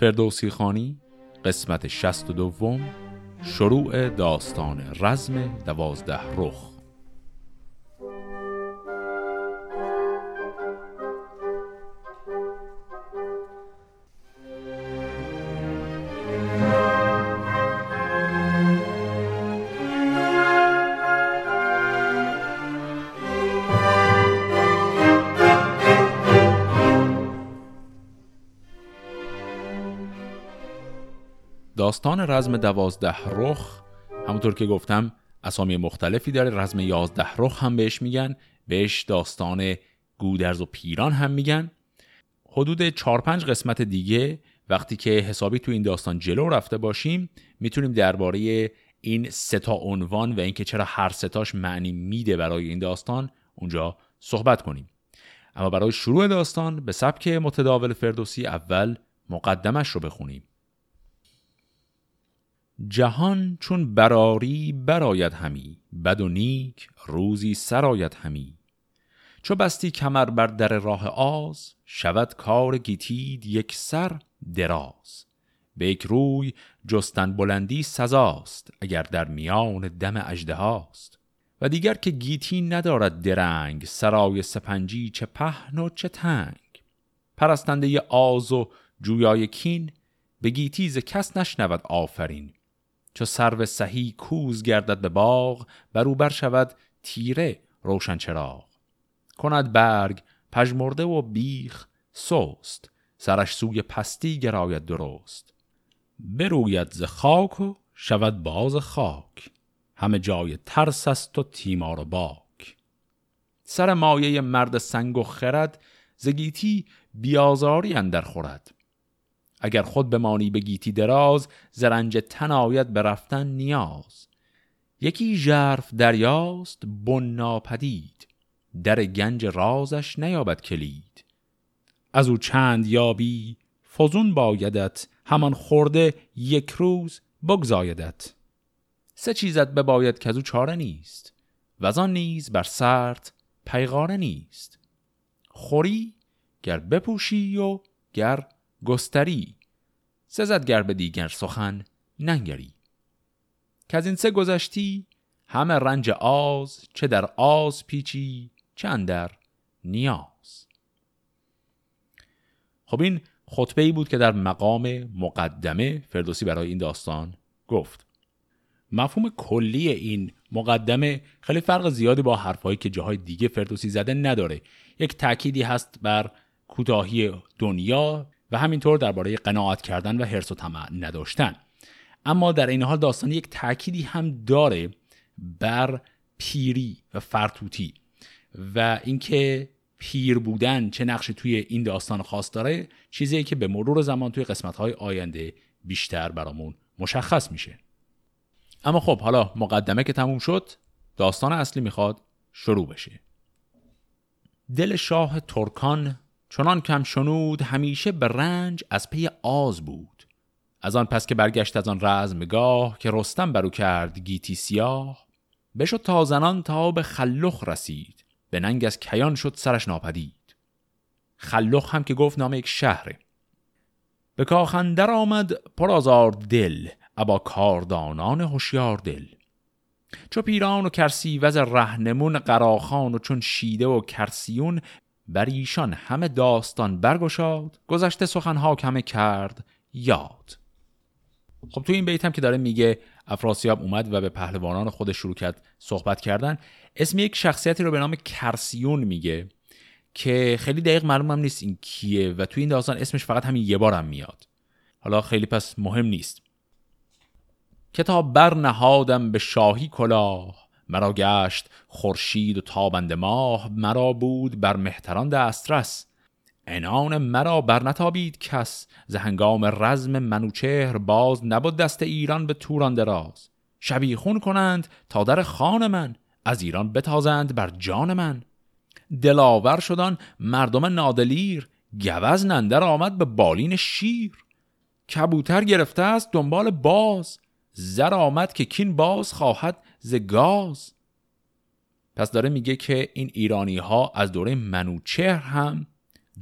فردوسی خانی قسمت شست و دوم شروع داستان رزم دوازده رخ. داستان رزم دوازده رخ. همونطور که گفتم اسامی مختلفی داره رزم یازده رخ هم بهش میگن. بهش داستان گودرز و پیران هم میگن. حدود 4 پنج قسمت دیگه وقتی که حسابی تو این داستان جلو رفته باشیم می‌تونیم درباره این سه تا عنوان و اینکه چرا هر ستاش معنی میده برای این داستان اونجا صحبت کنیم. اما برای شروع داستان به سبک متداول فردوسی اول مقدمش رو بخونیم. جهان چون براری براید همی بد و نیک روزی سرایت همی. چو بستی کمر بر در راه آز شود کار گیتید یک سر دراز. به یک روی جستن بلندی سزاست اگر در میان دم اجده هاست. و دیگر که گیتی ندارد درنگ سرای سپنجی چه پهن و چه تنگ. پرستنده آز و جویای کین به گیتیز کس نشنود آفرین. چو سرو سهی کوز گردد به باغ برو بر شود تیره روشن چراغ. کند برگ پژمرده و بیخ سوست سرش سوی پستی گراید درست. بروید ز خاک و شود باز خاک همه جای ترس است و تیمار و باک. سر مایه مرد سنگ و خرد زگیتی بیازاری اندر خورد. اگر خود بمانی به گیتی دراز زرنج تن آید به رفتن نیاز. یکی ژرف دریاست بن ناپدید. در گنج رازش نیابد کلید. از او چند یابی فزون بایدت. همان خورده یک روز بگزایدت. سه چیزت بباید که از او چاره نیست. و آن نیز بر سرت پیغاره نیست. خوری گر بپوشی و گر گستری. سزد گر به دیگر سخن ننگری. که از این سه گذشتی همه رنج آز چه در آز پیچی چه در نیاز. خب این خطبه ای بود که در مقام مقدمه فردوسی برای این داستان گفت. مفهوم کلی این مقدمه خیلی فرق زیادی با حرفهایی که جاهای دیگه فردوسی زده نداره. یک تأکیدی هست بر کوتاهی دنیا و همینطور درباره قناعت کردن و حرس و طمع نداشتن. اما در این حال داستان یک تأکیدی هم داره بر پیری و فرتوتی و اینکه پیر بودن چه نقشی توی این داستان خاص داره چیزی که به مرور زمان توی قسمت‌های آینده بیشتر برامون مشخص میشه. اما خب حالا مقدمه که تموم شد داستان اصلی می‌خواد شروع بشه. دل شاه ترکان چنان کم شنود همیشه به رنج از پی آز بود. از آن پس که برگشت از آن رزمگاه که رستم برو کرد گیتی سیاه بشد تا زنان تا به خلخ رسید به ننگ از کیان شد سرش ناپدید. خلخ هم که گفت نام یک شهره به کاخندر آمد پر آزار دل ابا کاردانان هوشیار دل. چو پیران و کرسی وز رهنمون قراخان و چون شیده و کرسیون بر ایشان همه داستان برگشاد گذشته سخنها کمه کرد یاد. خب تو این بیت هم که داره میگه افراسیاب اومد و به پهلوانان خودش شروع کرد صحبت کردن. اسم یک شخصیتی رو به نام کرسیون میگه که خیلی دقیق معلوم هم نیست این کیه و تو این داستان اسمش فقط همین یه بارم میاد. حالا خیلی پس مهم نیست. کتاب بر نهادم به شاهی کلاه مرا گشت خورشید و تابند ماه مرا بود بر مهتران دسترس. انان مرا برنتابید کس. ز هنگام رزم منوچهر باز نبود دست ایران به توران دراز. شبیخون کنند تا در خان من از ایران بتازند بر جان من. دلاور شدن مردم نادلیر گوز نندر آمد به بالین شیر. کبوتر گرفته است دنبال باز زر آمد که کین باز خواهد ز گاز. پس داره میگه که این ایرانی ها از دوره منوچهر هم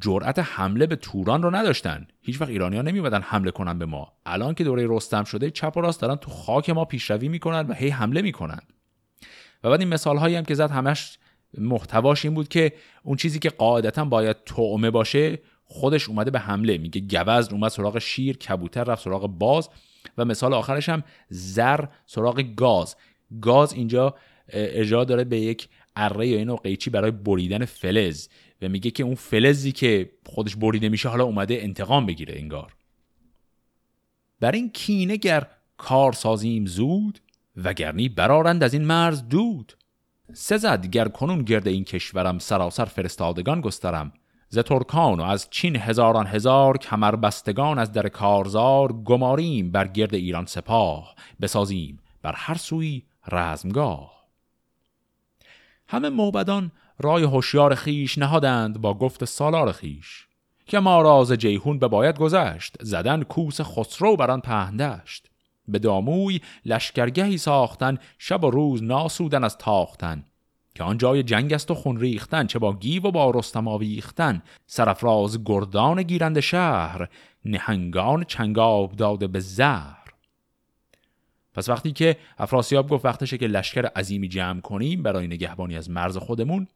جرأت حمله به توران رو نداشتن. هیچ وقت ایرانی ها نمیمدن حمله کنن به ما. الان که دوره رستم شده چپ و راست دارن تو خاک ما پیشروی می‌کنن و هی حمله می‌کنن. و بعد این مثال هایی هم که زد همش محتواش این بود که اون چیزی که قاعدتا باید طعمه باشه خودش اومده به حمله. میگه گوزن اومد سراغ شیر کبوتر رفت سراغ باز و مثال آخرش هم زر سراغ گاز. گاز اینجا ارجاع داره به یک اره یا اینو قیچی برای بریدن فلز و میگه که اون فلزی که خودش بریده میشه حالا اومده انتقام بگیره انگار. بر این کینه گر کار سازیم زود وگرنی برارند از این مرز دود. سزد گر کنون گرد این کشورم سراسر فرستادگان گسترم. ز ترکان و از چین هزاران هزار بستگان از در کارزار گماریم بر گرد ایران سپاه. بسازیم بر هر سوی رزمگاه. همه موبدان رای هوشیار خیش نهادند با گفت سالار خیش که ما راز جیهون به باید گذشت زدن کوس خسرو بران پهندشت به داموی لشکرگهی ساختن شب و روز ناسودن از تاختن. که آن جای جنگ است و خون ریختن چه با گیو و با رستم آویختن. سرفراز گردان گیرند شهر نهنگان چنگاب داده به زهر. پس وقتی که افراسیاب گفت وقتشه که لشکر عظیمی جمع کنیم برای نگهبانی از مرز خودمون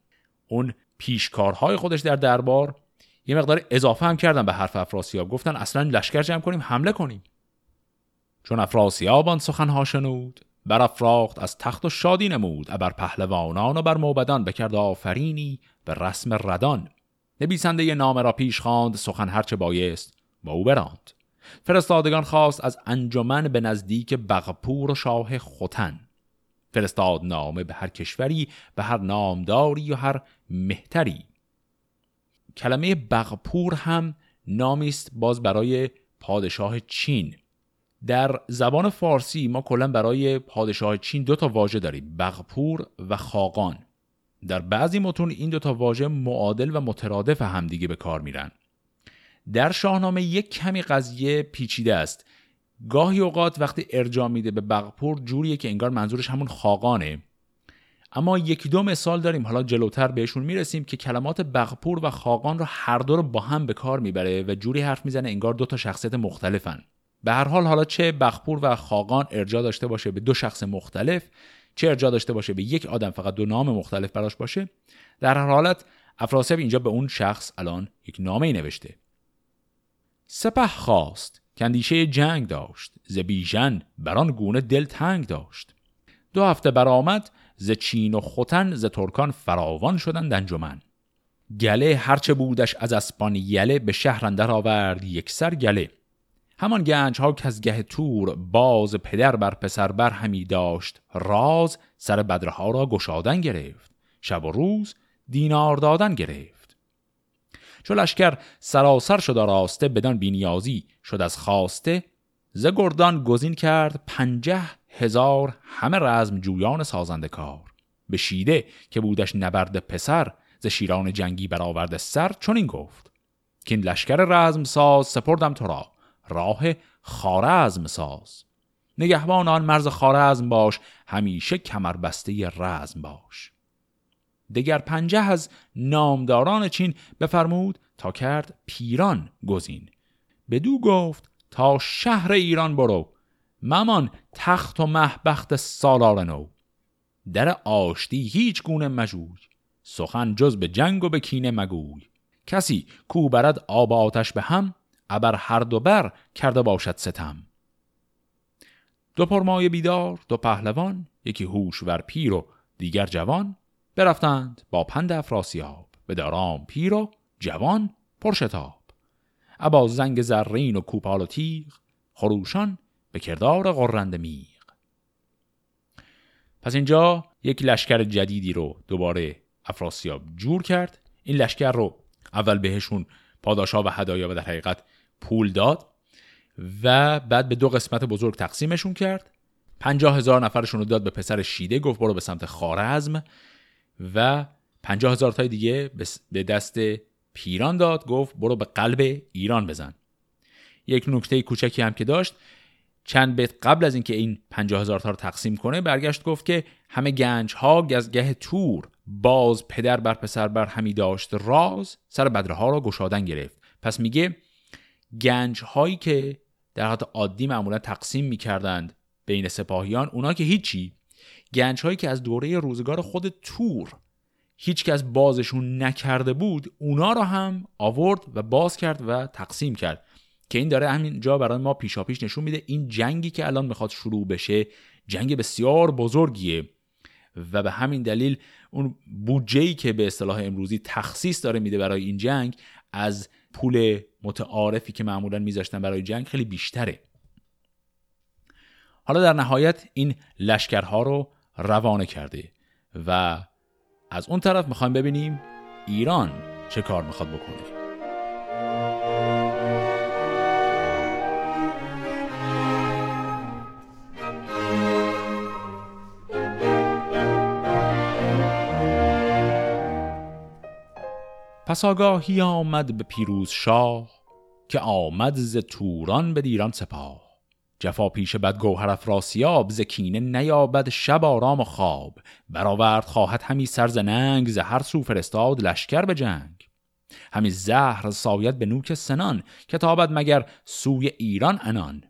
اون پیشکارهای خودش در دربار یه مقدار اضافه هم کردن به حرف افراسیاب. گفتن اصلا لشکر جمع کنیم حمله کنیم. چون افراسیاب آن سخنها شنود برافراخت از تخت و شادی نمود ابر پهلوانان و بر موبدان بکرد آفرینی به رسم ردان. نبیسنده ی نامه را پیش خواند سخن هرچه بایست با او براند. فرستادگان خواست از انجمن به نزدیک بغپور و شاه خوتن فرستاد نامه به هر کشوری به هر نامداری و هر مهتری. کلمه بغپور هم نامی است باز برای پادشاه چین. در زبان فارسی ما کلا برای پادشاه چین دو تا واژه داریم بغپور و خاقان. در بعضی متون این دو تا واژه معادل و مترادف همدیگه به کار میرن. در شاهنامه یک کمی قضیه پیچیده است. گاهی اوقات وقتی ارجاع میده به بغپور جوریه که انگار منظورش همون خاقانه. اما یکی دو مثال داریم. حالا جلوتر بهشون می‌رسیم که کلمات بغپور و خاقان رو هر دو رو با هم به کار می‌بره و جوری حرف می‌زنه انگار دو تا شخصیت مختلفن. به هر حال حالا چه بغپور و خاقان ارجاع داشته باشه به دو شخص مختلف چه ارجاع داشته باشه به یک آدم فقط دو نام مختلف براش باشه در هر حالت افراسیاب اینجا به اون شخص الان یک نامه ای نوشته. سپه خواست کندیشه جنگ داشت ز بیژن بران گونه دل تنگ داشت. دو هفته برآمد ز چین و خوتن ز ترکان فراوان شدند انجمن. گله هرچه بودش از اسپان یله به شهر اندر آورد یک سر گله. همان گنج ها که از گه تور باز پدر بر پسر بر همی داشت راز سر بدرها را گشادن گرفت. شب و روز دینار دادن گرفت. چو لشکر سراسر شد راسته بدان بینیازی شد از خواسته ز گردان گزین کرد پنجه هزار همه رزم جویان سازنده کار. به شیده که بودش نبرد پسر ز شیران جنگی برآورده سر چون این گفت که این لشکر رزم ساز سپردم تو را راه خارزم ساز. نگهبان آن مرز خارزم باش همیشه کمربسته رزم باش. دگر پنجه از نامداران چین بفرمود تا کرد پیران گزین. بدو گفت تا شهر ایران برو ممان تخت و محبخت سالار نو. در آشتی هیچ گونه مجوی سخن جز به جنگ و به کینه مگوی. کسی کو برد آب آتش به هم ابر هر دو بر کرده باشد ستم. دو پرمای بیدار دو پهلوان یکی هوش ور پیر و دیگر جوان. برفتند با پند افراسیاب به دارام پیر و جوان پرشتاب. ابا زنگ زرین و کوپال و تیغ خروشان به کردار غرنده میغ. پس اینجا یک لشکر جدیدی رو دوباره افراسیاب جور کرد. این لشکر رو اول بهشون پاداشا و هدایا و در حقیقت پول داد و بعد به دو قسمت بزرگ تقسیمشون کرد. پنجاه هزار نفرشون رو داد به پسر شیده گفت برو به سمت خارزم و پنجاه هزار تای دیگه به دست پیران داد گفت برو به قلب ایران بزن. یک نکته کوچکی هم که داشت چند بیت قبل از اینکه این پنجاه هزار تا رو تقسیم کنه برگشت گفت که همه گنج ها گزگه تور باز پدر بر پسر بر همی داشت راز سر بدره ها را گشادن گرفت. پس میگه گنج هایی که در حالت عادی معمولا تقسیم می‌کردند بین سپاهیان اونا که هیچی گنج هایی که از دوره روزگار خود تور هیچ کس بازشون نکرده بود اونا رو هم آورد و باز کرد و تقسیم کرد. که این داره همین جا برای ما پیشا پیش نشون میده این جنگی که الان می‌خواد شروع بشه جنگ بسیار بزرگیه. و به همین دلیل اون بودجه‌ای که به اصطلاح امروزی تخصیص داره میده برای این جنگ از پول متعارفی که معمولا میذاشتن برای جنگ خیلی بیشتره. حالا در نهایت این لشکرها رو روانه کرده و از اون طرف می‌خوایم ببینیم ایران چه کار می‌خواد بکنه. پس آگاهی آمد به پیروز شاه که آمد ز توران به دیران سپاه. جفا پیش بد گوهر افراسیاب ز کینه نیابد شب آرام و خواب. برآورد خواهد همی سرز ننگ ز هر سو فرستاد لشکر به جنگ. همی زهر ساید به نوک سنان که تابد مگر سوی ایران انان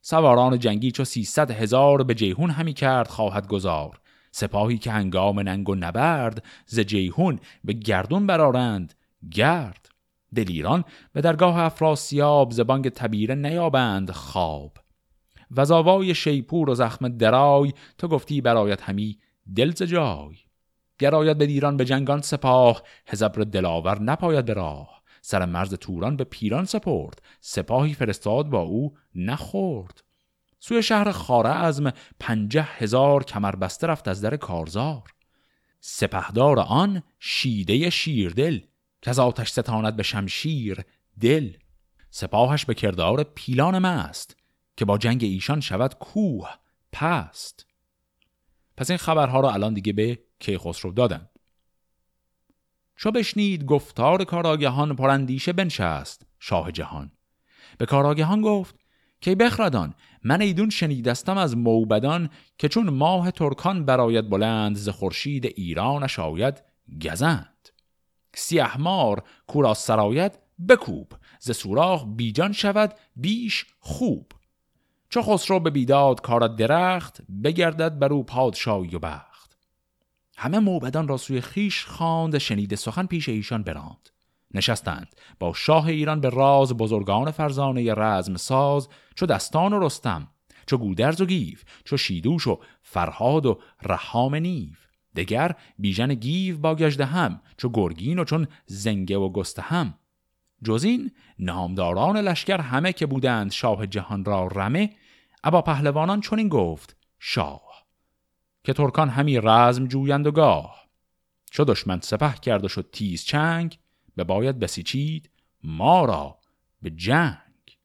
سواران جنگی چو سیصد هزار به جیهون همی کرد خواهد گذار سپاهی که هنگام ننگ و نبرد ز جیهون به گردون برارند گرد. دلیران به درگاه افراسیاب زبانگ تبیره نیابند خواب. وزاوای شیپور و زخم درای تو گفتی برایت همی دل جای. گراید به دیران به جنگان سپاه هزبر دلاور نپاید به راه. سر مرز توران به پیران سپرد سپاهی فرستاد با او نخورد. سوی شهر خارزم پنجه هزار کمربسته رفت از در کارزار. سپهدار آن شیده شیردل که از آتش ستاند به شمشیر دل. سپاهش به کردار پیلان ماست که با جنگ ایشان شود کوه پست. پس این خبرها رو الان دیگه به کیخسرو دادن. چو بشنید گفتار کاراگهان پراندیشه بنشست شاه جهان. به کاراگهان گفت که بخردان من ایدون شنیدستم از موبدان که چون ماه ترکان براید بلند ز خورشید ایرانش آید گزند. سیه مار کورا سرایت بکوب ز سوراخ بیجان شود بیش خوب. چو خسرو به بیداد کار درخت بگردد بر او پادشاهی و بخت. همه موبدان را سوی خیش خواند شنیده سخن پیش ایشان براند. نشستند. با شاه ایران به راز بزرگان فرزانه رزم ساز چو دستان و رستم چو گودرز و گیو چو شیدوش و فرهاد و رحام نیو. دگر بیژن گیو با گجده هم چو گرگین و چون زنگه و گسته هم جز این نامداران لشکر همه که بودند شاه جهان را رمه ابا پهلوانان این گفت شاه که ترکان همی رزم جویند و گاه. چو دشمن سپه کرد و شد تیز چنگ به باید بسیچید ما را به جنگ.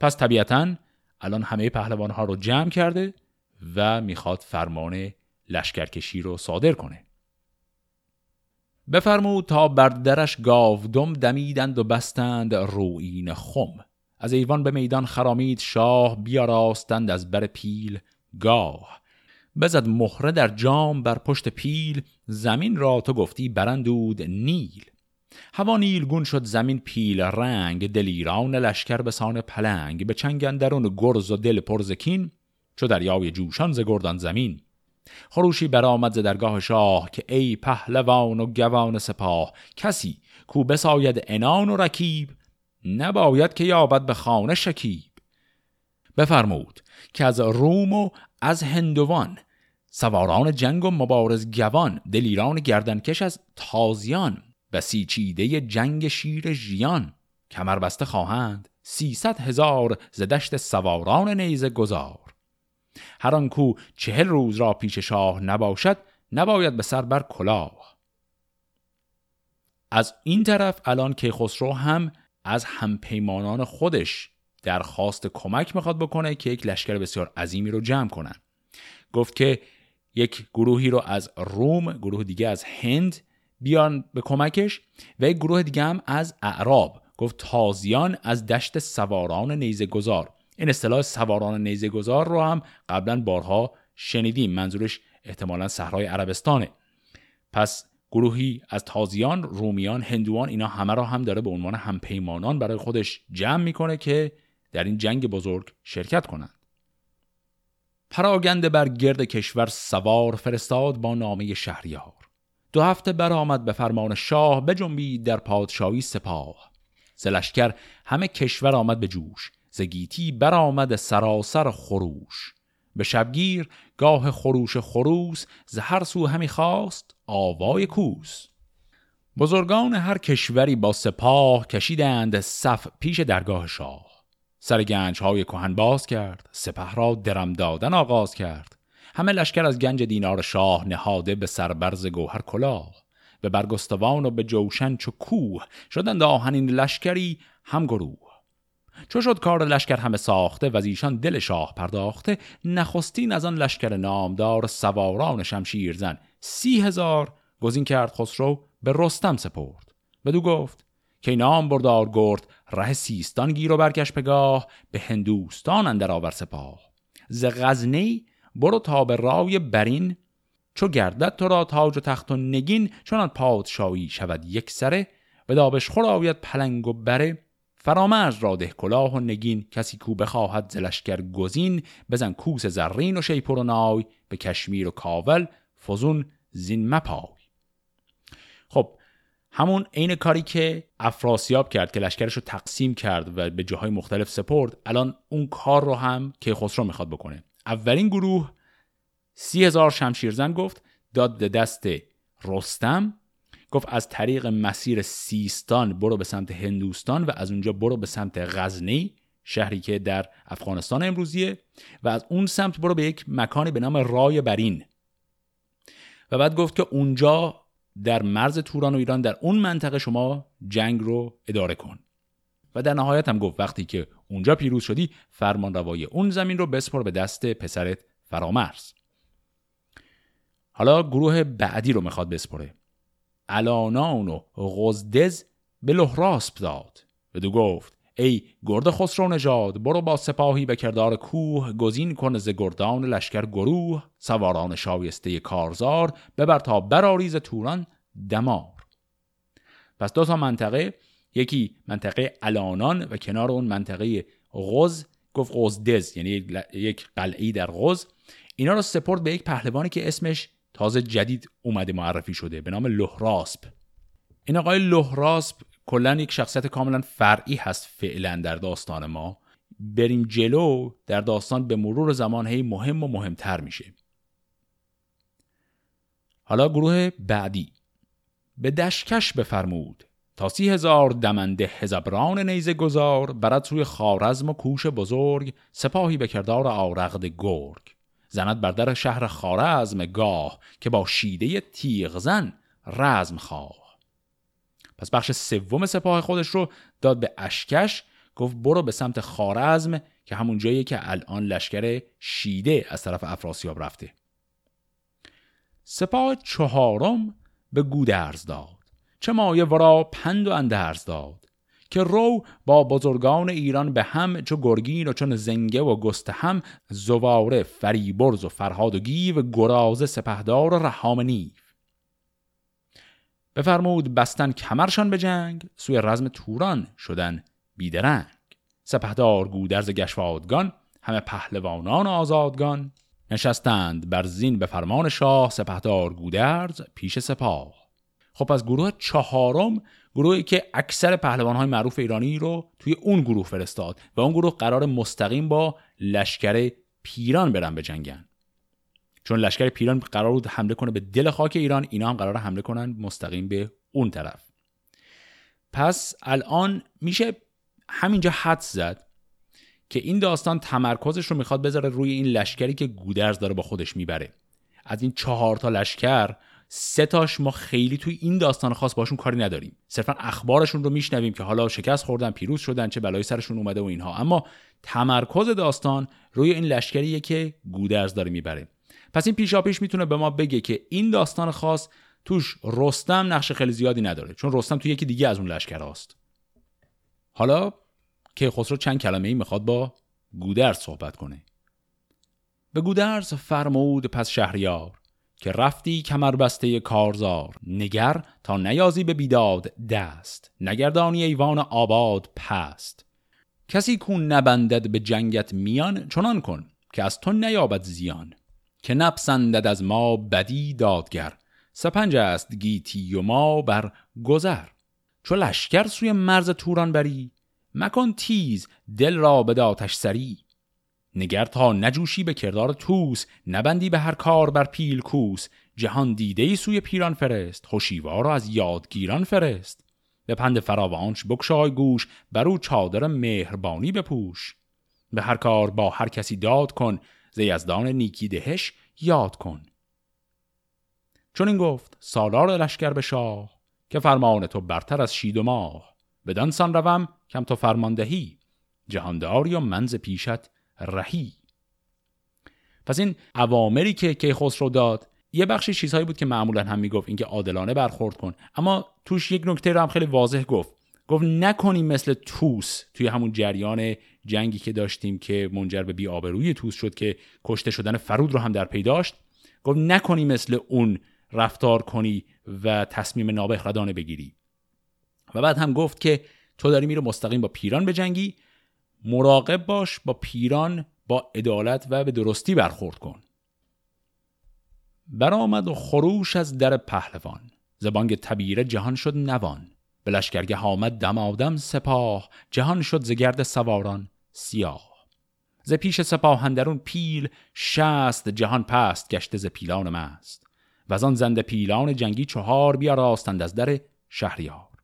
پس طبیعتا الان همه پهلوان ها رو جمع کرده و می‌خواد فرمان لشکرکشی رو صادر کنه. بفرمود تا بر درش گاودم دمیدند و بستند روین خم. از ایوان به میدان خرامید شاه بیاراستند از بر پیل گاه. بزد مهره در جام بر پشت پیل زمین را تو گفتی برندود نیل. هوا نیلگون شد زمین پیل رنگ دلیران لشکر به سان پلنگ. به چنگندرون گرز و دل پرزکین چو دریای جوشان ز گردان زمین. خروشی برآمد ز درگاه شاه که ای پهلوان و گوان سپاه کسی کو بساید انان و رکیب نباید که یابد به خانه شکیب. بفرمود که از روم و از هندوان سواران جنگ و مبارز گوان دلیران گردنکش از تازیان بسیچیده جنگ شیر ژیان. کمر بسته خواهند سیصد هزار ز سواران نیزه گذار هر آن کو چهل روز را پیش شاه نباشد نباید به سر بر کلاه. از این طرف الان که خسرو هم از همپیمانان خودش درخواست کمک می‌خواد بکنه که یک لشکر بسیار عظیمی رو جمع کنن. گفت که یک گروهی رو از روم گروه دیگه از هند بیان به کمکش و یک گروه دیگه هم از اعراب. گفت تازیان از دشت سواران نیزه گذار این اصطلاح سواران نیزه گذار رو هم قبلا بارها شنیدیم. منظورش احتمالا صحرای عربستانه. پس گروهی از تازیان، رومیان، هندوان اینا همه را هم داره به عنوان همپیمانان برای خودش جمع می‌کنه که در این جنگ بزرگ شرکت کنند. پراگنده بر گرد کشور سوار فرستاد با نامه شهریار. دو هفته برآمد به فرمان شاه بجنبید در پادشاهی سپاه. زلشکر همه کشور آمد به جوش. زگیتی برآمد سراسر خروش. به شبگیر گاه خروش خروس ز هر سو همی خواست آوای کوس. بزرگان هر کشوری با سپاه کشیدند صف پیش درگاه شاه. سر گنج های کهن باز کرد سپه را درم دادن آغاز کرد. همه لشکر از گنج دینار شاه نهاده به سربرز گوهر کلاه. به برگستوان و به جوشن چو کوه شدند آهنین لشکری هم گروه. چو شد کار لشکر همه ساخته و ایشان دل شاه پرداخته نخستین از آن لشکر نامدار سواران شمشیر زن سی هزار گزین کرد خسرو به رستم سپرد. بدو گفت که نام بردار گرد ره سیستان گیر و برکش پگاه به هندوستان اندر آور سپاه. ز غزنی؟ برو تا به رای برین. چو گردد تو را تاج و تخت و نگین چون پادشاهی شود یک سره به دابش خور آید پلنگ و بره. فرامرز را ده کلاه و نگین کسی کو بخواهد زلشگر گزین بزن کوس زرین و شیپور و نای به کشمیر و کاول فزون زین مپای. خب همون عین کاری که افراسیاب کرد که لشکرش رو تقسیم کرد و به جاهای مختلف سپرد الان اون کار رو هم که خسرو می‌خواد بکنه. اولین گروه سی هزار شمشیرزن گفت داد دست رستم گفت از طریق مسیر سیستان برو به سمت هندوستان و از اونجا برو به سمت غزنی شهری که در افغانستان امروزیه و از اون سمت برو به یک مکانی به نام رای برین. و بعد گفت که اونجا در مرز توران و ایران در اون منطقه شما جنگ رو اداره کن. و در نهایت هم گفت وقتی که اونجا پیروز شدی فرمان روای اون زمین رو بسپر به دست پسرت فرامرز. حالا گروه بعدی رو می‌خواد بسپره. الانان و غزدز به لحراسپ داد. بدو گفت ای گرد خسرو نژاد برو با سپاهی به کردار کوه گزین کن ز گردان لشکر گروه. سواران شایسته کارزار ببر تا براریز توران دمار. پس دو تا منطقه یکی منطقه الانان و کنار اون منطقه غز گفت غزدز یعنی یک قلعه در غز. اینا رو سپرد به یک پهلوانی که اسمش تازه جدید اومده معرفی شده به نام لهراسپ این آقای لهراسپ کلا یک شخصیت کاملا فرعی هست فعلا در داستان ما. بریم جلو در داستان به مرور زمان هی مهم و مهمتر میشه. حالا گروه بعدی. به دشکش بفرمود. تا سی هزار دمنده هزبران نیزه گذار برد سوی خارزم و کوش بزرگ سپاهی به کردار آرغد گرگ. زند بر در شهر خارزم گاه که با شیده تیغ زن رزم خواه. پس بخش سوم سپاه خودش رو داد به اشکش گفت برو به سمت خارزم که همون جایی که الان لشکر شیده از طرف افراسیاب رفته. سپاه چهارم به گودرز داد. چه مایه ورا پند و اندرز داد. که رو با بزرگان ایران به هم چو گرگین و چون زنگه و گسته هم زواره فریبرز و فرهاد و گیو گرازه سپهدار و رحام نیف بفرمود بستن کمرشان به جنگ سوی رزم توران شدن بیدرنگ. سپهدار گودرز گشوادگان همه پهلوانان آزادگان. نشستند بر زین به فرمان شاه سپهدار گودرز پیش سپاه. خب از گروه چهارم گروهی که اکثر پهلوان های معروف ایرانی رو توی اون گروه فرستاد و اون گروه قرار مستقیم با لشکر پیران برن به جنگن. چون لشکر پیران قرار بود حمله کنه به دل خاک ایران اینا هم قرار حمله کنن مستقیم به اون طرف. پس الان میشه همینجا حد زد که این داستان تمرکزش رو می‌خواد بذاره روی این لشکری که گودرز داره با خودش می‌بره. از این چهار تا لشکر سه تاش ما خیلی توی این داستان خاص باشون کاری نداریم. صرفا اخبارشون رو میشنویم که حالا شکست خوردن پیروز شدن چه بلایی سرشون اومده و اینها. اما تمرکز داستان روی این لشکریه که گودرز داره می‌بره. پس این پیشاپیش می‌تونه به ما بگه که این داستان خاص توش رستم نقش خیلی زیادی نداره چون رستم توی یکی دیگه از اون لشکر هاست. حالا که خسرو چند کلمه ای می‌خواد با گودرز صحبت کنه. به گودرز فرمود پس شهریار که رفتی کمر بسته کارزار. نگر تا نیازی به بیداد دست. نگردانی ایوان آباد پست. کسی کون نبندد به جنگت میان چنان کن که از تو نیابد زیان. که نپسندد از ما بدی دادگر. سپنج است گیتی و ما بر گذر. چو لشکر سوی مرز توران بری مکن تیز دل را به آتش سری. نگر تا نجوشی به کردار توس نبندی به هر کار بر پیل کوس. جهان دیده ای سوی پیران فرست هشیوار وز یادگیران فرست. به پند فراوانش بکشای گوش بر او چادر مهربانی بپوش. به هر کار با هر کسی داد کن ز یزدان نیکی دهش یاد کن. چون این گفت سالار لشکر به شاه که فرمان تو برتر از شید و ماه. بدان سان روم کم تو فرماندهی. جهانداری و منز پیشت رهی. پس این عوامری که کیخسرو داد یه بخشی چیزهایی بود که معمولا هم می‌گفت اینکه عادلانه برخورد کن. اما توش یک نکته رو هم خیلی واضح گفت. گفت نکنیم مثل توس توی همون جریان جنگی که داشتیم که منجر به بیآبروی توس شد که کشته شدن فرود رو هم در پی داشت. گفت نکنی مثل اون رفتار کنی و تصمیم نابخردانه بگیری. و بعد هم گفت که تو داری میره مستقیم با پیران به جنگی مراقب باش با پیران با عدالت و به درستی برخورد کن. برآمد و خروش از در پهلوان. زبانگ تبیره جهان شد نوان. به لشکرگه آمد دم آدم سپاه. جهان شد ز گرد سواران سیاه. ز پیش سپاه اندرون پیل شست جهان پست گشته ز پیلان مست. و آن زنده پیلان جنگی چهار بیا راستند از در شهریار.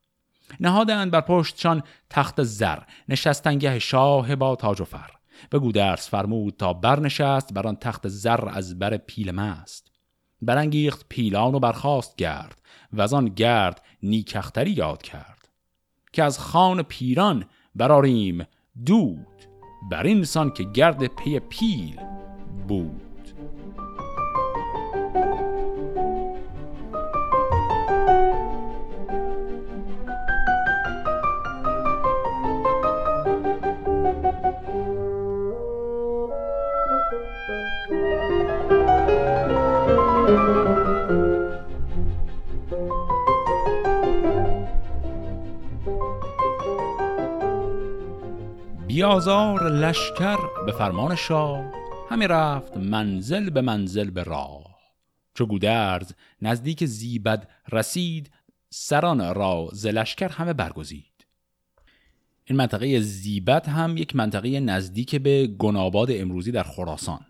نهادند بر پشتشان تخت زر نشستنگه شاه با تاج و فر. به گودرس فرمود تا برنشست بر آن تخت زر از بر پیل مست. برانگیخت پیلان و برخاست گرد و از آن گرد نیکختری یاد کرد. که از خان پیران براریم دود بر این سان که گرد پی پیل بود. بیازار لشکر به فرمان شاه. همی رفت منزل به منزل به راه. چو گودرز نزدیک زیبد رسید سران را ز لشکر همه برگزید. این منطقه زیبد هم یک منطقه نزدیک به گناباد امروزی در خراسان.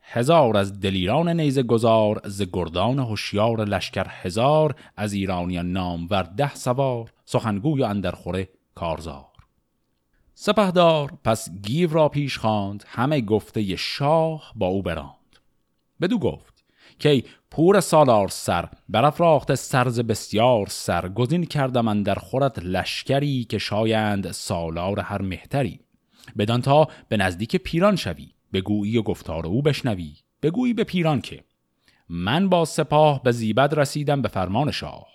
هزار از دلیران نیزه گذار ز گردان هوشیار لشکر هزار از ایرانیان نام ور ده سوار سخنگوی اندر خوره کارزار. سپهدار پس گیو را پیش خواند همه گفته شاه با او براند. بدو گفت که پور سالار سر برافراخت سرز بسیار سر گزین کردم در خورت لشکری که شایند سالار هر مهتری. بدان تا به نزدیک پیران شوی بگویی و گفتار او بشنوی. بگویی به پیران که من با سپاه به زیبد رسیدم به فرمان شاه.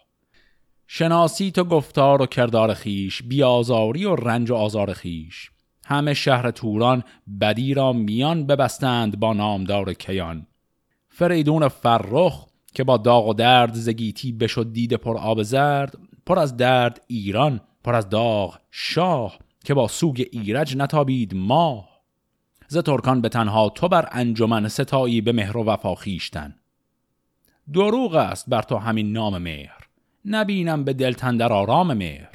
شناسی تو گفتار و کردار خیش بیازاری و رنج و آزار خیش. همه شهر توران بدی را میان ببستند با نامدار کیان. فریدون فرخ که با داغ و درد زگیتی بشد دید پر آب زرد پر از درد ایران پر از داغ شاه که با سوگ ایرج نتابید ماه. ز ترکان به تنها تو بر انجمن ستایی به مهر و وفا خیشتن. دروغ است بر تو همین نام مهر. نبینم به دلتندر آرام مهر.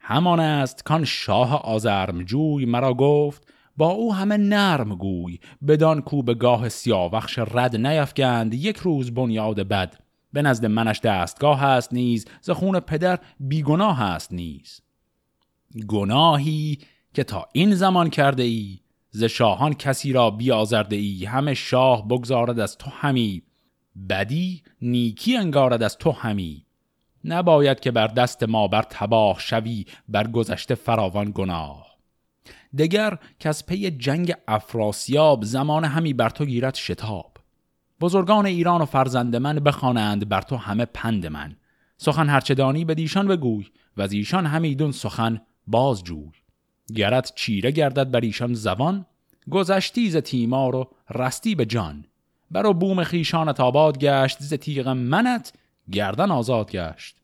همان است کان شاه آزرم جوی مرا گفت با او همه نرم گوی بدان کو به گاه سیاوخش رد نیفگند یک روز بنیاد بد. به نزد منش دستگاه هست نیز ز خون پدر بیگناه هست نیز. گناهی که تا این زمان کرده ای ز شاهان کسی را بیازرده ای همه شاه بگذارد از تو همی. بدی نیکی انگارد از تو همی. نباید که بر دست ما بر تباه شوی بر گذشته فراوان گناه. دگر که از پی جنگ افراسیاب زمان همی بر تو گیرد شتاب. بزرگان ایران و فرزند من بخوانند بر تو همه پند من. سخن هرچه دانی به دیشان بگوی و از ایشان همیدون سخن بازجوی. گرت چیره گردد بر ایشان زبان گذشتی ز تیمار و رستی به جان. برو بوم خیشانت آباد گشت ز تیغ منت گردن آزاد گشت.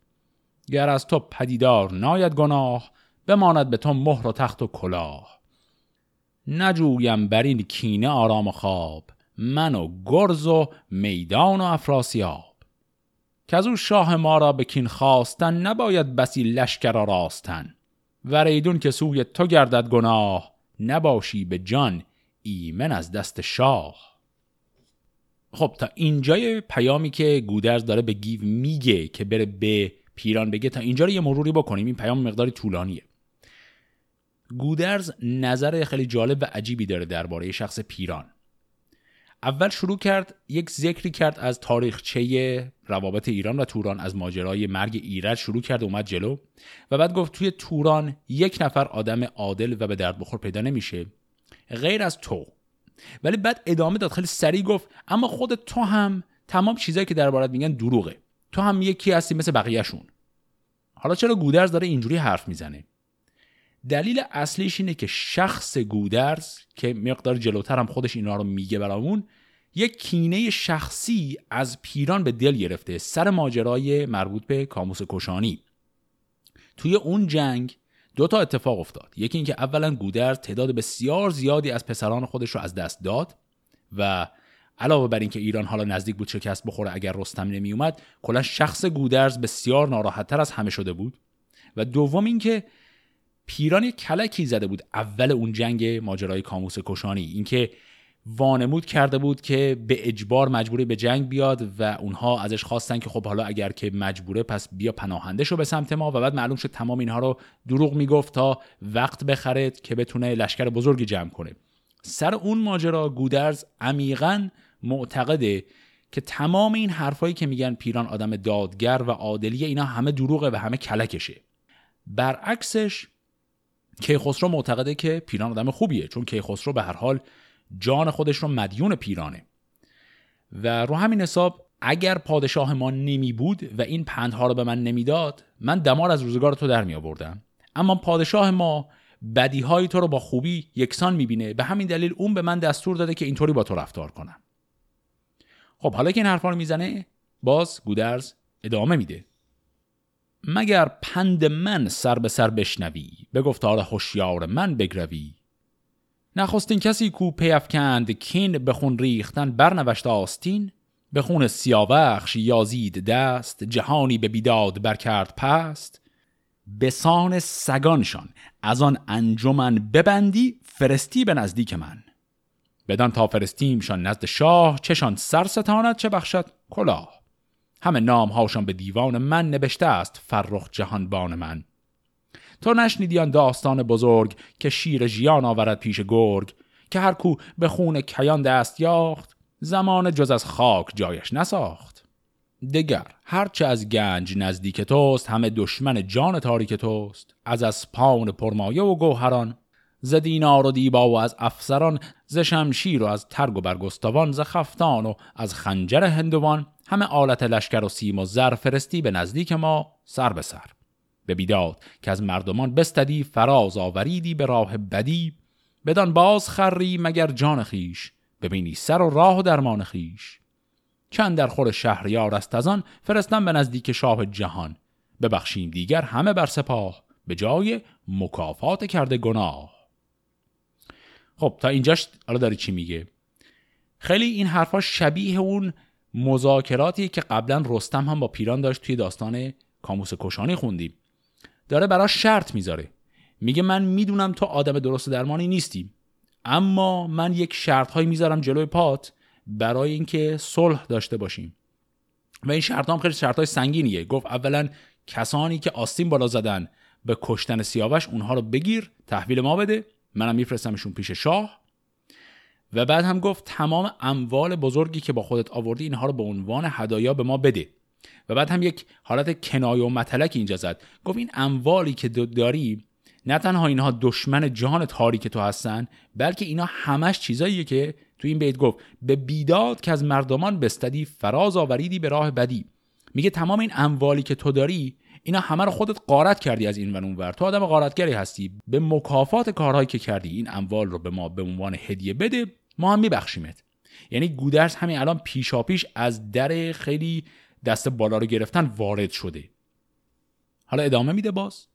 گر از تو پدیدار ناید گناه بماند به تو مهر و تخت و کلاه. نجویم بر این کینه آرام و خواب من و گرز و میدان و افراسیاب. که از او شاه ما را به کین خواستن نباید بسی لشکر راستن. وریدون که سوی تو گردد گناه نباشی به جان ایمن از دست شاه. خب تا اینجای پیامی که گودرز داره به گیو میگه که بره به پیران بگه تا اینجا رو یه مروری بکنیم این پیام مقداری طولانیه. گودرز نظر خیلی جالب و عجیبی داره درباره شخص پیران. اول شروع کرد یک ذکری کرد از تاریخچه روابط ایران و توران از ماجرای مرگ ایرج شروع کرد اومد جلو و بعد گفت توی توران یک نفر آدم عادل و به درد بخور پیدا نمیشه. غیر از تو. ولی بعد ادامه داد. خیلی سریع گفت اما خود تو هم تمام چیزایی که دربارت میگن دروغه. تو هم یکی هستی مثل بقیهشون. حالا چرا گودرز داره اینجوری حرف می‌زنه؟ دلیل اصلیش اینه که شخص گودرز که مقدار جلوتر هم خودش اینا رو میگه برامون یک کینه شخصی از پیران به دل گرفته سر ماجرای مربوط به کاموس کشانی. توی اون جنگ دو تا اتفاق افتاد. یکی اینکه اولا گودرز تعداد بسیار زیادی از پسران خودش رو از دست داد و علاوه بر اینکه ایران حالا نزدیک بود شکست بخوره اگر رستم نمی اومد کلا شخص گودرز بسیار ناراحتتر از همه شده بود. و دوم اینکه پیران یک کلکی زده بود اول اون جنگ ماجرای کاموس کشانی. اینکه وانمود کرده بود که به اجبار مجبوری به جنگ بیاد و اونها ازش خواستن که خب حالا اگر که مجبوره پس بیا پناهنده شو به سمت ما و بعد معلوم شد تمام اینها رو دروغ می‌گفت تا وقت بخرد که بتونه لشکر بزرگی جمع کنه. سر اون ماجرا گودرز عمیقا معتقده که تمام این حرفایی که میگن پیران آدم دادگر و عادلیه اینا همه دروغه و همه کلکشه. برعکسش کیخسرو معتقده که پیران آدم خوبیه چون کیخسرو به هر حال جان خودش رو مدیون پیرانه. و رو همین حساب اگر پادشاه ما نمی بود و این پندها رو به من نمی‌داد من دمار از روزگار تو در می آوردم. اما پادشاه ما بدی های تو رو با خوبی یکسان می‌بینه به همین دلیل اون به من دستور داده که اینطوری با تو رفتار کنم. خب حالا که این حرفا رو می‌زنه باز گودرز ادامه میده. مگر پند من سر به سر بشنوی؟ به گفتار هوشیار من بگروی. نخستین کسی کو پیفکند کین به خون ریختن برنوشت آستین به خون سیاوخش یازید دست جهانی به بیداد برکرد پست. به سان سگانشان از آن انجمن ببندی فرستی به نزدیک من. بدان تا فرستیمشان نزد شاه چشان سر ستاند چه بخشد؟ کلاه. همه نام هاشان به دیوان من نوشته است فرخ جهانبان من. تو نشنیدی آن داستان بزرگ که شیر ژیان آورد پیش گرگ که هر کو به خون کیان دست یاخت زمان جز از خاک جایش نساخت. دگر هرچه از گنج نزدیک توست همه دشمن جان تاریک توست. از اسپان پرمایه و گوهران ز دینار و دیبا و از افسران ز شمشیر و از ترگ و برگستوان ز خفتان و از خنجر هندوان همه آلت لشکر و سیم و زر فرستی به نزدیک ما سر به سر. به بیداد که از مردمان بستدی فراز آوریدی به راه بدی. بدان باز خری مگر جان خیش ببینی سر و راه و درمان خیش چند در خور شهریار است از آن فرستم به نزدیک شاه جهان. ببخشیم دیگر همه بر سپاه به جای مکافات کرده گناه. خب تا اینجاش حالا داری چی میگه؟ خیلی این حرفا شبیه اون مذاکراتی که قبلا رستم هم با پیران داشت توی داستان کاموس کشانی خوندیم. داره براش شرط می‌ذاره. میگه من می‌دونم تو آدم درست درمانی نیستی اما من یک شرط هایی می‌ذارم جلوی پات برای اینکه صلح داشته باشیم. و این شرط هم خیلی شرط های سنگینیه. گفت اولا کسانی که آستین بالا زدن به کشتن سیاوش اونها رو بگیر تحویل ما بده منم میفرستمشون پیش شاه. و بعد هم گفت تمام اموال بزرگی که با خودت آوردی اینها رو به عنوان هدایا به ما بده. و بعد هم یک حالت کنایه و متلک اینجا زد. گفت این اموالی که داری نه تنها اینها دشمن جهان تاریک تو هستن بلکه اینا همش چیزاییه که تو این بیت گفت. به بیداد که از مردمان بستدی فراز آوریدی به راه بدی. میگه تمام این اموالی که تو داری اینا همه رو خودت قارت کردی از این و اونور تو آدم قارتگری هستی. به مکافات کارهایی که کردی این اموال رو به ما به عنوان هدیه بده ما هم میبخشیمت. یعنی گودرز همین الان پیشاپیش از در خیلی دست بالا رو گرفتن وارد شده. حالا ادامه میده باز.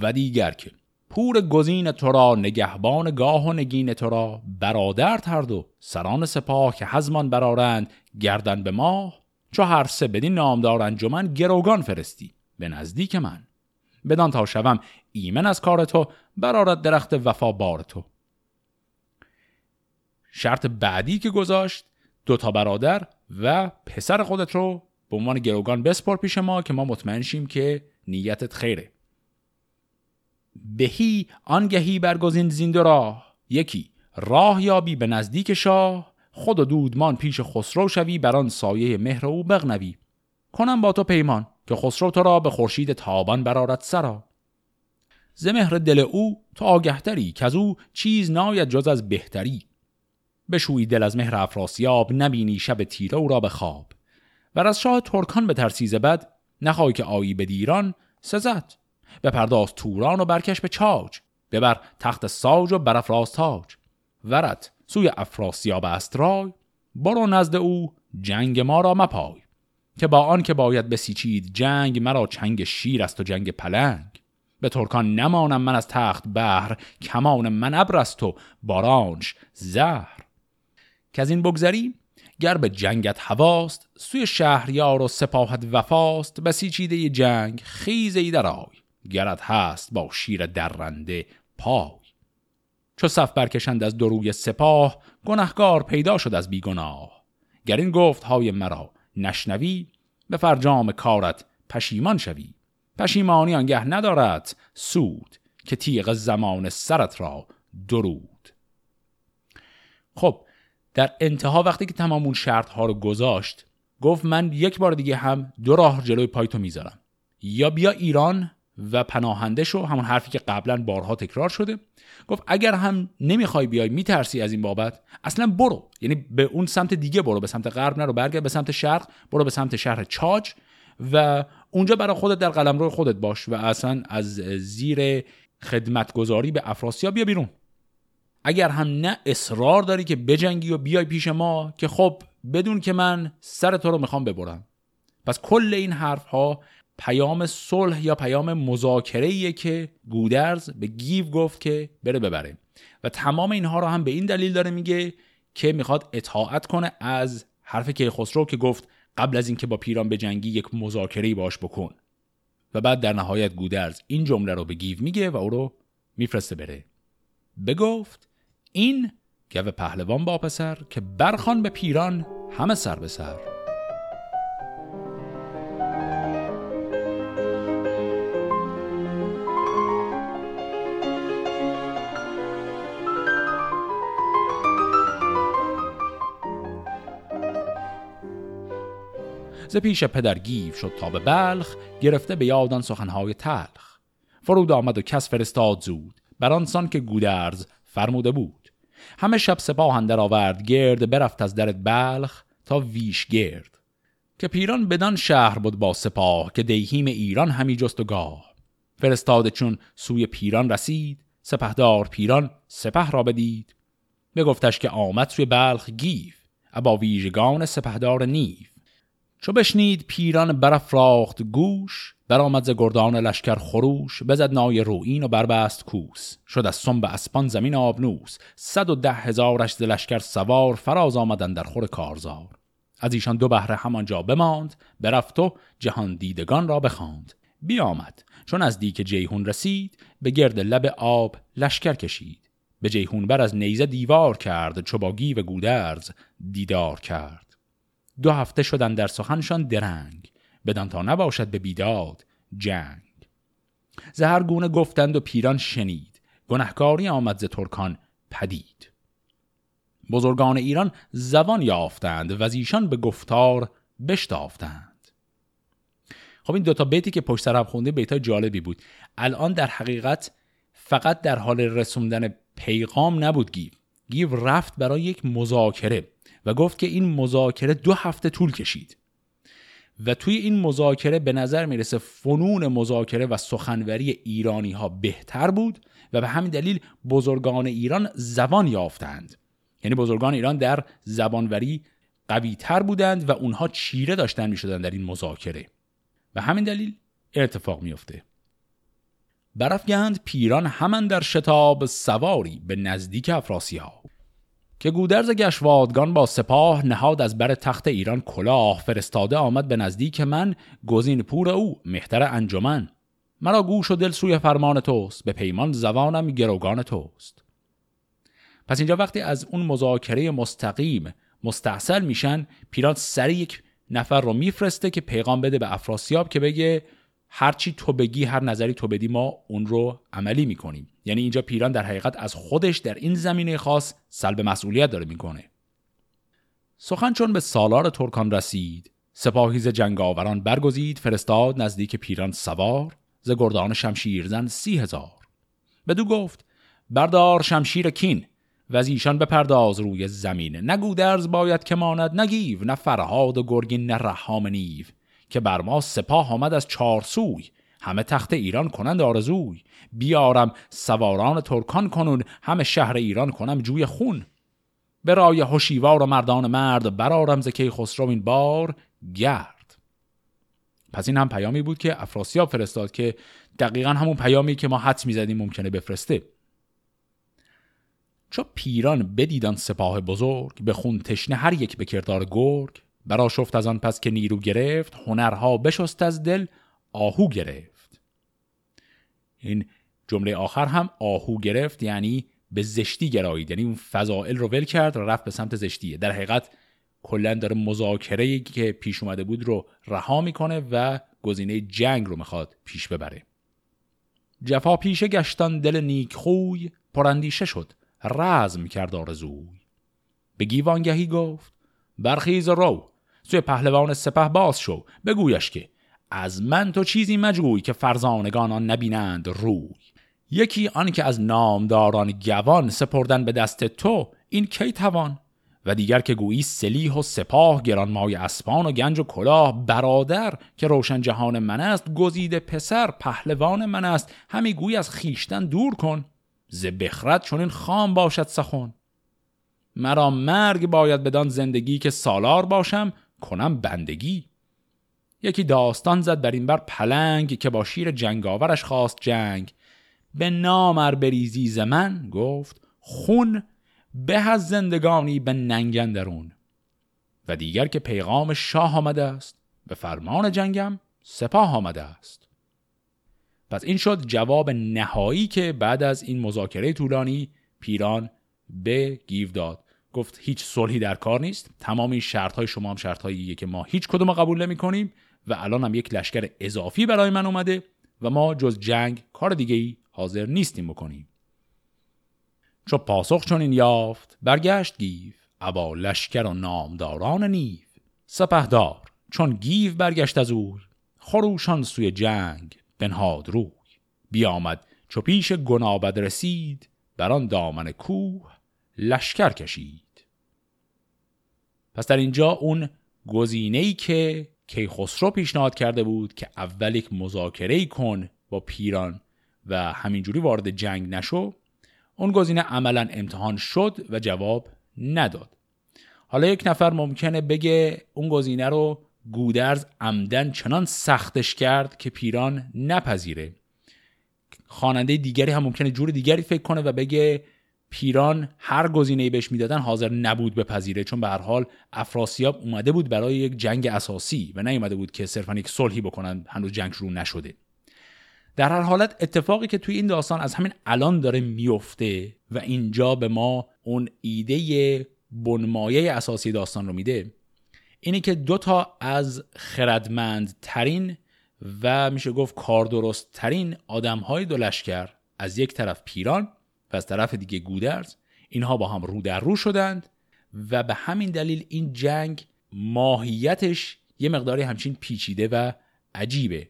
و دیگر که پور گزین تو را نگهبان گاه و نگین تو را برادر ترد و سران سپاه که هزمان برارند گردن به ماه چو هر سه بدین نامدار انجمن گروگان فرستی به نزدیک من. بدان تا شوم ایمن از کار تو برارد درخت وفا بار تو. شرط بعدی که گذاشت دو تا برادر و پسر خودت رو به عنوان گروگان بسپر پیش ما که ما مطمئن شیم که نیتت خیره. بهی آنگهی برگزین زینده راه. یکی راه یابی به نزدیک شاه. خود و دودمان پیش خسرو شوی بر آن سایه مهر او بغنوی. کنم با تو پیمان که خسرو تو را به خورشید تابان برارد سرا. ز مهر دل او تو آگهتری که از او چیز ناید جز از بهتری. بشوی دل از مهر افراسیاب نبینی شب تیره او را به خواب. و از شاه ترکان به ترسیز بد نخواهی که آیی به دیران سزد. پرداز توران و برکش به چاج ببر تخت ساج و برافراز تاج. ورت سوی افراسیاب است رای برو نزد او جنگ ما را مپای. که با آن که باید بسیچید جنگ مرا چنگ شیر است و جنگ پلنگ. به ترکان نمانم من از تخت بهر کمان من ابرست و بارانش زهر. که از این بگذری گر به جنگت هواست سوی شهریار و سپاهت وفاست بسیچیده جنگ خیزه در آی گرد هست با شیر درنده پای. چو صف برکشند از دروی سپاه گنهگار پیدا شد از بیگناه. گر این گفت های مرا نشنوی به فرجام کارت پشیمان شوی. پشیمانی آنگه ندارد سود که تیغ زمان سرت را درود. خب در انتها وقتی که تمام اون شرط ها رو گذاشت گفت من یک بار دیگه هم دو راه جلوی پای تو می‌ذارم. یا بیا ایران و پناهنده شو همون حرفی که قبلا بارها تکرار شده. گفت اگر هم نمی‌خوای بیای میترسی از این بابت؟ اصلا برو. یعنی به اون سمت دیگه برو به سمت غرب نرو برگرد به سمت شرق برو به سمت شهر چاج و اونجا برای خودت در قلمرو خودت باش و اصلا از زیر خدمتگذاری به افراسیاب بیا بیرون. اگر هم نه اصرار داری که بجنگی و بیای پیش ما که خب بدون که من سر تو رو می‌خوام ببرم. پس کل این حرف ها پیام صلح یا پیام مذاکره که گودرز به گیو گفت که بره ببره. و تمام اینها رو هم به این دلیل داره میگه که می‌خواد اطاعت کنه از حرف کیخسرو که گفت قبل از اینکه با پیران به جنگی یک مذاکره باش بکن. و بعد در نهایت گودرز این جمله رو به گیو میگه و او رو میفرسته بره. بگفت این گو پهلوان با پسر که برخان به پیران همه سر به سر. ز پیش پدر گیو شد تا به بلخ گرفته به یاد آن سخنهای تلخ. فرود آمد و کس فرستاد زود بر آنسان که گودرز فرموده بود. همه شب سپاه اندر آورد گرد برفت از در بلخ تا ویسه گرد که پیران بدان شهر بود با سپاه که دیهیم ایران همی جست و گاه. فرستاده چون سوی پیران رسید سپهدار پیران سپه را بدید. بگفتش که آمد سوی بلخ گیو ابا ویژگان سپهدار نیف چو بشنید پیران برافراخت گوش برآمد ز گردان لشکر خروش بزد نای روین و بربست کوس. شد از سنب اسپان زمین آبنوس. صد و ده هزارش ز لشکر سوار فراز آمدن در خور کارزار. از ایشان دو بهره همانجا بماند برفت و جهان دیدگان را بخواند. بیامد. چون از دیک جیهون رسید به گرد لب آب لشکر کشید. به جیهون بر از نیزه دیوار کرد چو و گودرز دیدار کرد. دو هفته شدن در سخنشان درنگ. بدان تا نباشد به بیداد جنگ. زهر گونه گفتند و پیران شنید. گنهکاری آمد ز ترکان پدید. بزرگان ایران زبان یافتند و از ایشان به گفتار بشتافتند. خب این دوتا بیتی که پشت سرم خونده بیتای جالبی بود. الان در حقیقت فقط در حال رسوندن پیغام نبود گیو. گیو رفت برای یک مذاکره و گفت که این مذاکره دو هفته طول کشید. و توی این مذاکره به نظر می‌رسه فنون مذاکره و سخنوری ایرانی ها بهتر بود و به همین دلیل بزرگان ایران زبان یافتند. یعنی بزرگان ایران در زبانوری قوی تر بودند و اونها چیره داشتن می‌شدن در این مذاکره. و همین دلیل اتفاق میفته برافگند پیران همان در شتاب سواری به نزدیک افراسی ها که گودرز گشوادگان با سپاه نهاد از بر تخت ایران کلاه فرستاده آمد به نزدیک من گزین پور او مهتر انجمن. مرا گوش و دل سوی فرمان توست به پیمان زبانم گروگان توست. پس اینجا وقتی از اون مذاکره مستقیم مستحصل میشن پیران سری یک نفر رو میفرسته که پیغام بده به افراسیاب که بگه هرچی تو بگی هر نظری تو بدی ما اون رو عملی می‌کنیم. یعنی اینجا پیران در حقیقت از خودش در این زمینه خاص سلب مسئولیت داره می‌کنه. سخن چون به سالار ترکان رسید سپاهیز جنگاوران برگزید فرستاد نزدیک پیران سوار ز گردان شمشیرزن سی هزار. بدو گفت بردار شمشیر کین و از ایشان بپرداز روی زمین. نگو درز باید که ماند نگیو نه فرهاد و گرگین نه رحام نیو. که بر ما سپاه آمد از چهار سوی. همه تخت ایران کنند آرزوی. بیارم سواران ترکان کنون همه شهر ایران کنم جوی خون. به رای هوشیوار و مردان مرد برارم ز خسرو این بار گرد. پس این هم پیامی بود که افراسیاب فرستاد که دقیقا همون پیامی که ما حد می‌زدیم ممکنه بفرسته. چو پیران بدیدان سپاه بزرگ به خون تشنه هر یک به کردار گرگ برا شفت از آن پس که نیرو گرفت هنرها بشست از دل آهو گرفت. این جمله آخر هم آهو گرفت یعنی به زشتی گرایید یعنی اون فضائل رو ول کرد و رفت به سمت زشتیه. در حقیقت کلا داره مذاکره که پیش اومده بود رو رها می‌کنه و گزینه جنگ رو می‌خواد پیش ببره. جفا پیشه گشتان دل نیک خوی پراندیشه شد رزم کرد آرزوی. به گیوانگهی گفت برخیز رو. سوی پهلوان سپه باز شو. بگویش که از من تو چیزی مجگوی که فرزانگان آن نبینند روی. یکی آن که از نامداران گوان سپردن به دست تو این کی توان؟ و دیگر که گویی سلیح و سپاه گرانمای اسپان و گنج و کلاه برادر که روشن جهان من است گزیده پسر پهلوان من است. همی گویی از خیشتن دور کن. ز بخرد چون این خام باشد سخن. مرا مرگ باید بدان زندگی که سالار باشم کنم بندگی. یکی داستان زد بر این بر پلنگ که با شیر جنگاورش خواست جنگ. به نامر بریزی ز من گفت خون به از زندگانی به ننگن درون و دیگر که پیغام شاه آمده است به فرمان جنگم سپاه آمده است. پس این شد جواب نهایی که بعد از این مذاکره طولانی پیران به گیو داد. گفت هیچ صلحی در کار نیست. تمام این شرط های شما هم شرط که ما هیچ کدوم قبول نمی کنیم و الان هم یک لشکر اضافی برای من اومده و ما جز جنگ کار دیگه ای حاضر نیستیم بکنیم. چو پاسخ چون این یافت برگشت گیو. ابا لشکر و نامداران نیو. سپهدار چون گیو برگشت از اوی خروشان سوی جنگ بنهاد روی. بیامد چو پیش گنابد رسید بر آن دامن کوه لشکر کشید. پس در اینجا اون گزینه ای که کیخسرو پیشنهاد کرده بود که اول یک مذاکره کن با پیران و همینجوری وارد جنگ نشو اون گزینه عملا امتحان شد و جواب نداد. حالا یک نفر ممکنه بگه اون گزینه رو گودرز عمدن چنان سختش کرد که پیران نپذیره. خواننده دیگری هم ممکنه جور دیگری فکر کنه و بگه پیران هر گزینه بهش می‌دادن حاضر نبود بپذیره. چون به هر حال افراسیاب اومده بود برای یک جنگ اساسی و نیومده بود که صرفا یک صلحی بکنن هنوز جنگ شروع نشده. در هر حالت اتفاقی که توی این داستان از همین الان داره میفته و اینجا به ما اون ایده بنمایه اساسی داستان رو میده اینه که دو تا از خردمندترین و میشه گفت کاردرست ترین آدم های دو لشکر از یک طرف پیران و از طرف دیگه گودرز اینها با هم رو در رو شدند و به همین دلیل این جنگ ماهیتش یه مقداری همچین پیچیده و عجیبه.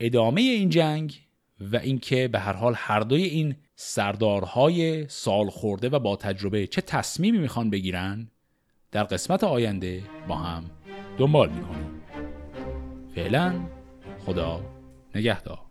ادامه این جنگ و اینکه به هر حال هر دوی این سردارهای سال خورده و با تجربه چه تصمیمی می‌خوان بگیرن در قسمت آینده با هم دنبال می‌کنیم. فعلا خدا نگهدار.